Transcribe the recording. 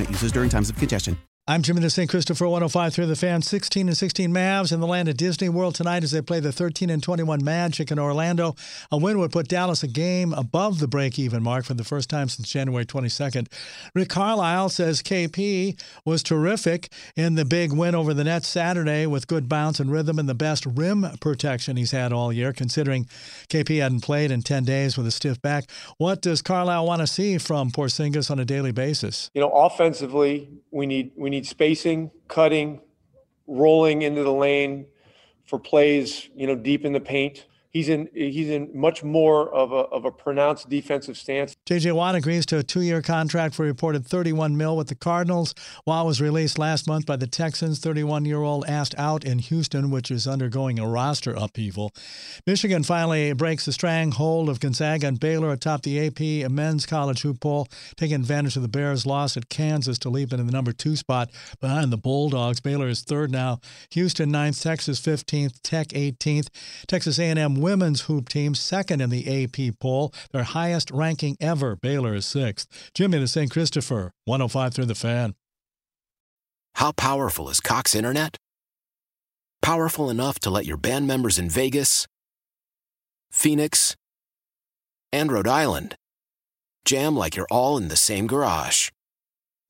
users during times of congestion. I'm Jimmy the St. Christopher 105 through the fan. 16 and 16 Mavs in the land of Disney World tonight as they play the 13 and 21 Magic in Orlando. A win would put Dallas a game above the break even mark for the first time since January 22nd. Rick Carlisle says KP was terrific in the big win over the Nets Saturday with good bounce and rhythm and the best rim protection he's had all year, considering KP hadn't played in 10 days with a stiff back. What does Carlisle want to see from Porzingis on a daily basis? You know, offensively, we need we need spacing, cutting, rolling into the lane for plays, you know, deep in the paint. He's in he's in much more of a of a pronounced defensive stance. JJ Watt agrees to a two-year contract for reported 31 mil with the Cardinals. Watt was released last month by the Texans. 31-year-old asked out in Houston, which is undergoing a roster upheaval. Michigan finally breaks the stranglehold of Gonzaga and Baylor atop the AP men's college hoop poll, taking advantage of the Bears' loss at Kansas to leap into the number two spot behind the Bulldogs. Baylor is third now. Houston ninth, Texas 15th, Tech 18th. Texas A&M women's hoop team second in the AP poll, their highest ranking ever. Baylor is sixth. Jimmy the St. Christopher, 105 through the fan. How powerful is Cox Internet? Powerful enough to let your band members in Vegas, Phoenix, and Rhode Island jam like you're all in the same garage.